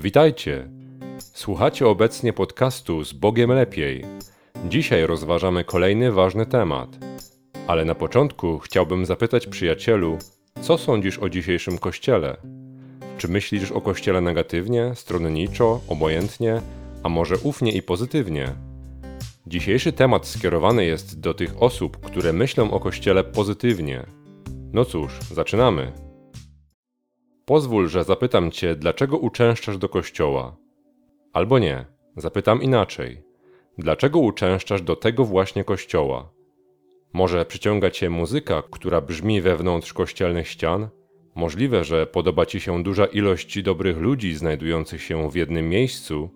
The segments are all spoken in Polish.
Witajcie. Słuchacie obecnie podcastu z Bogiem Lepiej. Dzisiaj rozważamy kolejny ważny temat. Ale na początku chciałbym zapytać przyjacielu, co sądzisz o dzisiejszym kościele? Czy myślisz o kościele negatywnie, stronniczo, obojętnie, a może ufnie i pozytywnie? Dzisiejszy temat skierowany jest do tych osób, które myślą o kościele pozytywnie. No cóż, zaczynamy. Pozwól, że zapytam cię, dlaczego uczęszczasz do kościoła? Albo nie, zapytam inaczej. Dlaczego uczęszczasz do tego właśnie kościoła? Może przyciąga cię muzyka, która brzmi wewnątrz kościelnych ścian? Możliwe, że podoba ci się duża ilość dobrych ludzi znajdujących się w jednym miejscu?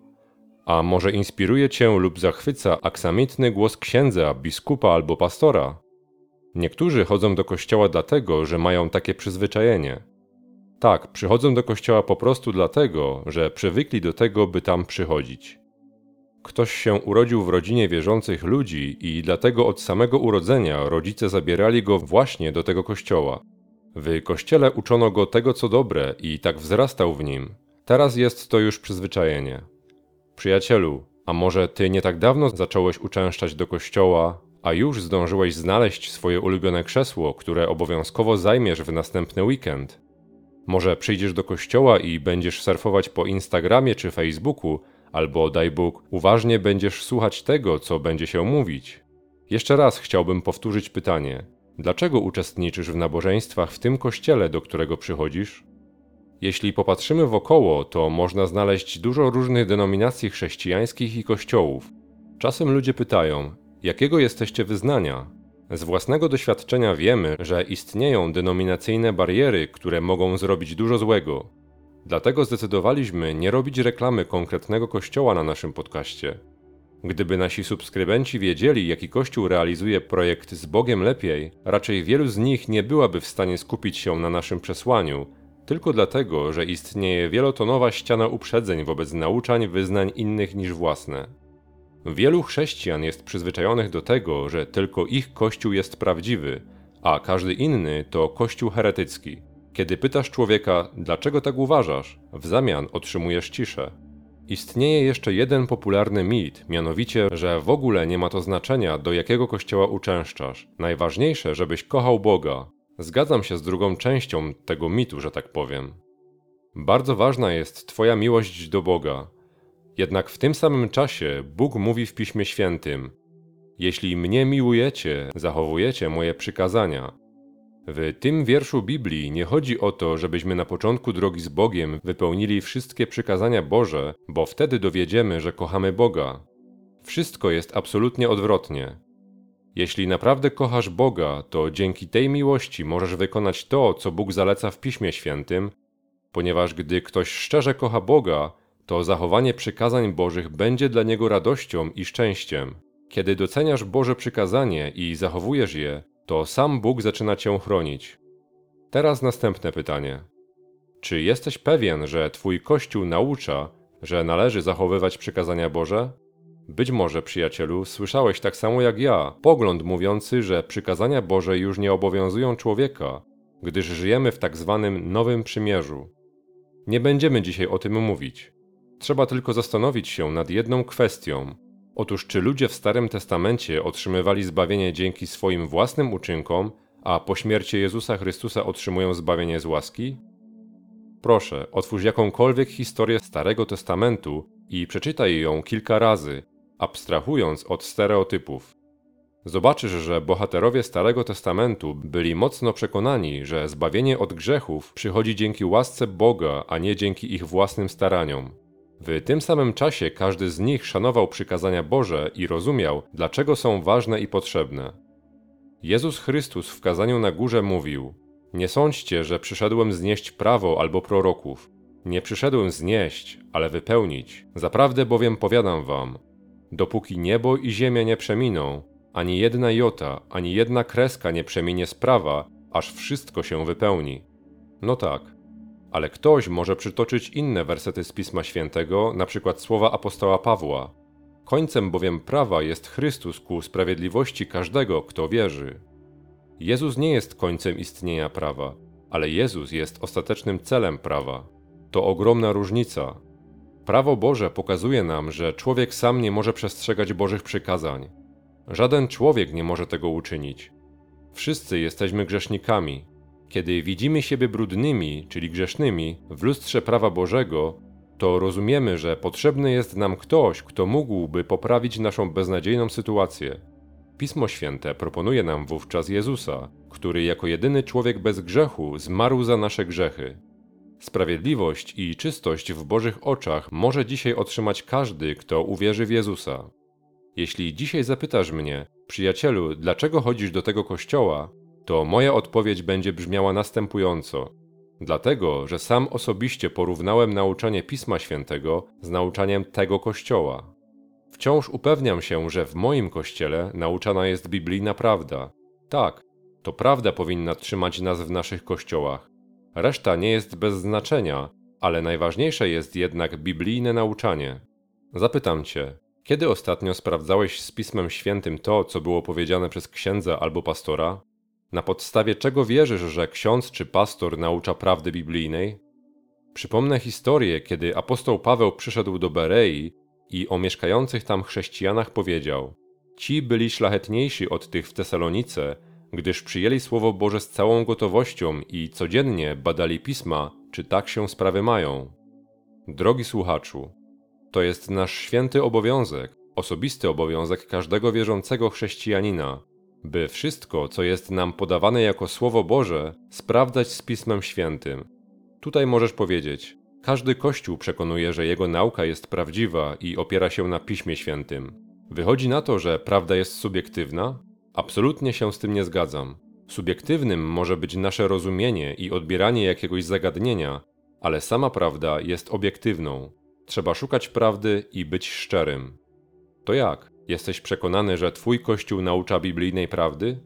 A może inspiruje cię lub zachwyca aksamitny głos księdza, biskupa albo pastora? Niektórzy chodzą do kościoła dlatego, że mają takie przyzwyczajenie. Tak, przychodzą do kościoła po prostu dlatego, że przywykli do tego, by tam przychodzić. Ktoś się urodził w rodzinie wierzących ludzi i dlatego od samego urodzenia rodzice zabierali go właśnie do tego kościoła. W kościele uczono go tego, co dobre i tak wzrastał w nim. Teraz jest to już przyzwyczajenie. Przyjacielu, a może ty nie tak dawno zacząłeś uczęszczać do kościoła, a już zdążyłeś znaleźć swoje ulubione krzesło, które obowiązkowo zajmiesz w następny weekend? Może przyjdziesz do kościoła i będziesz surfować po Instagramie czy Facebooku, albo daj Bóg, uważnie będziesz słuchać tego, co będzie się mówić. Jeszcze raz chciałbym powtórzyć pytanie: dlaczego uczestniczysz w nabożeństwach w tym kościele, do którego przychodzisz? Jeśli popatrzymy wokoło, to można znaleźć dużo różnych denominacji chrześcijańskich i kościołów. Czasem ludzie pytają: jakiego jesteście wyznania? Z własnego doświadczenia wiemy, że istnieją denominacyjne bariery, które mogą zrobić dużo złego. Dlatego zdecydowaliśmy nie robić reklamy konkretnego kościoła na naszym podcaście. Gdyby nasi subskrybenci wiedzieli, jaki kościół realizuje projekt z Bogiem lepiej, raczej wielu z nich nie byłaby w stanie skupić się na naszym przesłaniu, tylko dlatego, że istnieje wielotonowa ściana uprzedzeń wobec nauczań wyznań innych niż własne. Wielu chrześcijan jest przyzwyczajonych do tego, że tylko ich kościół jest prawdziwy, a każdy inny to kościół heretycki. Kiedy pytasz człowieka, dlaczego tak uważasz, w zamian otrzymujesz ciszę. Istnieje jeszcze jeden popularny mit, mianowicie, że w ogóle nie ma to znaczenia, do jakiego kościoła uczęszczasz. Najważniejsze, żebyś kochał Boga. Zgadzam się z drugą częścią tego mitu, że tak powiem. Bardzo ważna jest Twoja miłość do Boga. Jednak w tym samym czasie Bóg mówi w Piśmie Świętym: Jeśli mnie miłujecie, zachowujecie moje przykazania. W tym wierszu Biblii nie chodzi o to, żebyśmy na początku drogi z Bogiem wypełnili wszystkie przykazania Boże, bo wtedy dowiedziemy, że kochamy Boga. Wszystko jest absolutnie odwrotnie. Jeśli naprawdę kochasz Boga, to dzięki tej miłości możesz wykonać to, co Bóg zaleca w Piśmie Świętym, ponieważ gdy ktoś szczerze kocha Boga, to zachowanie przykazań Bożych będzie dla niego radością i szczęściem. Kiedy doceniasz Boże przykazanie i zachowujesz je, to sam Bóg zaczyna cię chronić. Teraz następne pytanie. Czy jesteś pewien, że Twój Kościół naucza, że należy zachowywać przykazania Boże? Być może, przyjacielu, słyszałeś tak samo jak ja pogląd mówiący, że przykazania Boże już nie obowiązują człowieka, gdyż żyjemy w tak zwanym Nowym Przymierzu. Nie będziemy dzisiaj o tym mówić. Trzeba tylko zastanowić się nad jedną kwestią. Otóż, czy ludzie w Starym Testamencie otrzymywali zbawienie dzięki swoim własnym uczynkom, a po śmierci Jezusa Chrystusa otrzymują zbawienie z łaski? Proszę, otwórz jakąkolwiek historię Starego Testamentu i przeczytaj ją kilka razy, abstrahując od stereotypów. Zobaczysz, że bohaterowie Starego Testamentu byli mocno przekonani, że zbawienie od grzechów przychodzi dzięki łasce Boga, a nie dzięki ich własnym staraniom. W tym samym czasie każdy z nich szanował przykazania Boże i rozumiał, dlaczego są ważne i potrzebne. Jezus Chrystus w kazaniu na górze mówił: Nie sądźcie, że przyszedłem znieść prawo albo proroków. Nie przyszedłem znieść, ale wypełnić. Zaprawdę bowiem powiadam wam: dopóki niebo i ziemia nie przeminą, ani jedna jota, ani jedna kreska nie przeminie z prawa, aż wszystko się wypełni. No tak, ale ktoś może przytoczyć inne wersety z Pisma Świętego, na przykład słowa apostoła Pawła. Końcem bowiem prawa jest Chrystus ku sprawiedliwości każdego, kto wierzy. Jezus nie jest końcem istnienia prawa, ale Jezus jest ostatecznym celem prawa. To ogromna różnica. Prawo Boże pokazuje nam, że człowiek sam nie może przestrzegać Bożych przykazań. Żaden człowiek nie może tego uczynić. Wszyscy jesteśmy grzesznikami. Kiedy widzimy siebie brudnymi, czyli grzesznymi, w lustrze prawa Bożego, to rozumiemy, że potrzebny jest nam ktoś, kto mógłby poprawić naszą beznadziejną sytuację. Pismo Święte proponuje nam wówczas Jezusa, który jako jedyny człowiek bez grzechu zmarł za nasze grzechy. Sprawiedliwość i czystość w Bożych oczach może dzisiaj otrzymać każdy, kto uwierzy w Jezusa. Jeśli dzisiaj zapytasz mnie, przyjacielu, dlaczego chodzisz do tego kościoła, to moja odpowiedź będzie brzmiała następująco: Dlatego, że sam osobiście porównałem nauczanie Pisma Świętego z nauczaniem tego kościoła. Wciąż upewniam się, że w moim kościele nauczana jest biblijna prawda. Tak, to prawda powinna trzymać nas w naszych kościołach. Reszta nie jest bez znaczenia, ale najważniejsze jest jednak biblijne nauczanie. Zapytam cię, kiedy ostatnio sprawdzałeś z Pismem Świętym to, co było powiedziane przez księdza albo pastora? Na podstawie czego wierzysz, że ksiądz czy pastor naucza prawdy biblijnej? Przypomnę historię, kiedy apostoł Paweł przyszedł do Berei i o mieszkających tam chrześcijanach powiedział: Ci byli szlachetniejsi od tych w Tesalonice, gdyż przyjęli Słowo Boże z całą gotowością i codziennie badali pisma, czy tak się sprawy mają. Drogi słuchaczu, to jest nasz święty obowiązek, osobisty obowiązek każdego wierzącego chrześcijanina, by wszystko, co jest nam podawane jako Słowo Boże, sprawdzać z Pismem Świętym. Tutaj możesz powiedzieć: Każdy Kościół przekonuje, że jego nauka jest prawdziwa i opiera się na Piśmie Świętym. Wychodzi na to, że prawda jest subiektywna? Absolutnie się z tym nie zgadzam. Subiektywnym może być nasze rozumienie i odbieranie jakiegoś zagadnienia, ale sama prawda jest obiektywną. Trzeba szukać prawdy i być szczerym. To jak? Jesteś przekonany, że Twój kościół naucza biblijnej prawdy?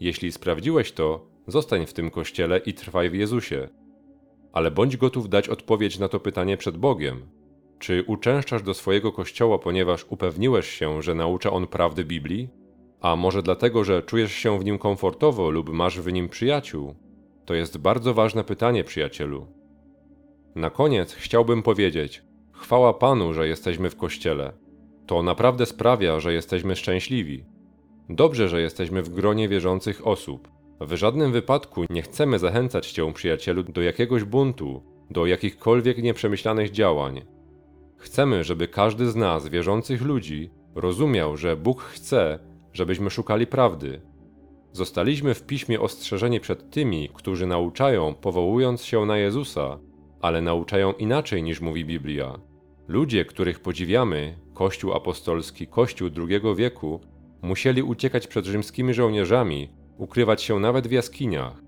Jeśli sprawdziłeś to, zostań w tym kościele i trwaj w Jezusie. Ale bądź gotów dać odpowiedź na to pytanie przed Bogiem. Czy uczęszczasz do swojego kościoła, ponieważ upewniłeś się, że naucza on prawdy Biblii? A może dlatego, że czujesz się w nim komfortowo lub masz w nim przyjaciół? To jest bardzo ważne pytanie, przyjacielu. Na koniec chciałbym powiedzieć: Chwała Panu, że jesteśmy w kościele. To naprawdę sprawia, że jesteśmy szczęśliwi. Dobrze, że jesteśmy w gronie wierzących osób. W żadnym wypadku nie chcemy zachęcać Cię, przyjacielu, do jakiegoś buntu, do jakichkolwiek nieprzemyślanych działań. Chcemy, żeby każdy z nas, wierzących ludzi, rozumiał, że Bóg chce, żebyśmy szukali prawdy. Zostaliśmy w piśmie ostrzeżeni przed tymi, którzy nauczają, powołując się na Jezusa, ale nauczają inaczej niż mówi Biblia. Ludzie, których podziwiamy, Kościół apostolski, Kościół II wieku, musieli uciekać przed rzymskimi żołnierzami, ukrywać się nawet w jaskiniach.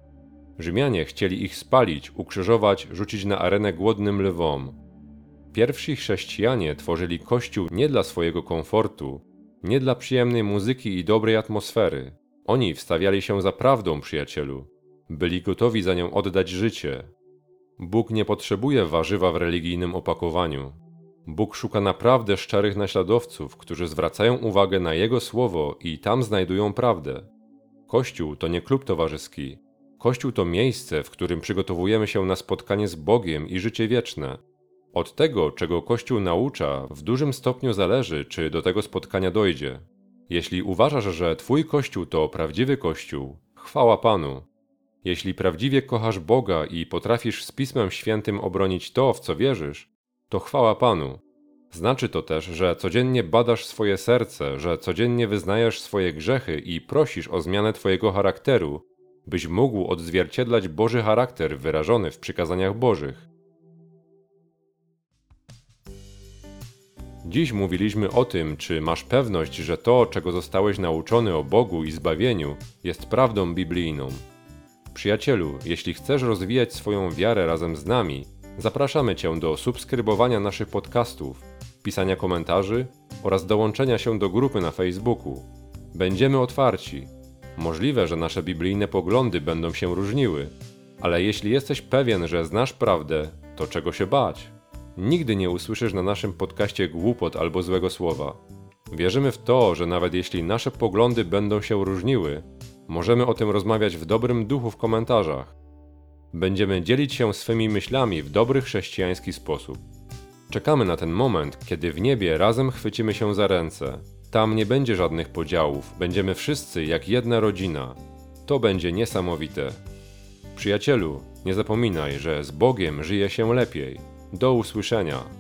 Rzymianie chcieli ich spalić, ukrzyżować, rzucić na arenę głodnym lwom. Pierwsi chrześcijanie tworzyli Kościół nie dla swojego komfortu, nie dla przyjemnej muzyki i dobrej atmosfery. Oni wstawiali się za prawdą, przyjacielu. Byli gotowi za nią oddać życie. Bóg nie potrzebuje warzywa w religijnym opakowaniu. Bóg szuka naprawdę szczerych naśladowców, którzy zwracają uwagę na Jego słowo i tam znajdują prawdę. Kościół to nie klub towarzyski. Kościół to miejsce, w którym przygotowujemy się na spotkanie z Bogiem i życie wieczne. Od tego, czego Kościół naucza, w dużym stopniu zależy, czy do tego spotkania dojdzie. Jeśli uważasz, że Twój Kościół to prawdziwy Kościół, chwała Panu. Jeśli prawdziwie kochasz Boga i potrafisz z Pismem Świętym obronić to, w co wierzysz, to chwała Panu. Znaczy to też, że codziennie badasz swoje serce, że codziennie wyznajesz swoje grzechy i prosisz o zmianę Twojego charakteru, byś mógł odzwierciedlać Boży charakter wyrażony w przykazaniach Bożych. Dziś mówiliśmy o tym, czy masz pewność, że to, czego zostałeś nauczony o Bogu i zbawieniu, jest prawdą biblijną. Przyjacielu, jeśli chcesz rozwijać swoją wiarę razem z nami, zapraszamy Cię do subskrybowania naszych podcastów, pisania komentarzy oraz dołączenia się do grupy na Facebooku. Będziemy otwarci. Możliwe, że nasze biblijne poglądy będą się różniły, ale jeśli jesteś pewien, że znasz prawdę, to czego się bać? Nigdy nie usłyszysz na naszym podcaście głupot albo złego słowa. Wierzymy w to, że nawet jeśli nasze poglądy będą się różniły, możemy o tym rozmawiać w dobrym duchu w komentarzach. Będziemy dzielić się swymi myślami w dobry chrześcijański sposób. Czekamy na ten moment, kiedy w niebie razem chwycimy się za ręce. Tam nie będzie żadnych podziałów, będziemy wszyscy jak jedna rodzina. To będzie niesamowite. Przyjacielu, nie zapominaj, że z Bogiem żyje się lepiej. Do usłyszenia.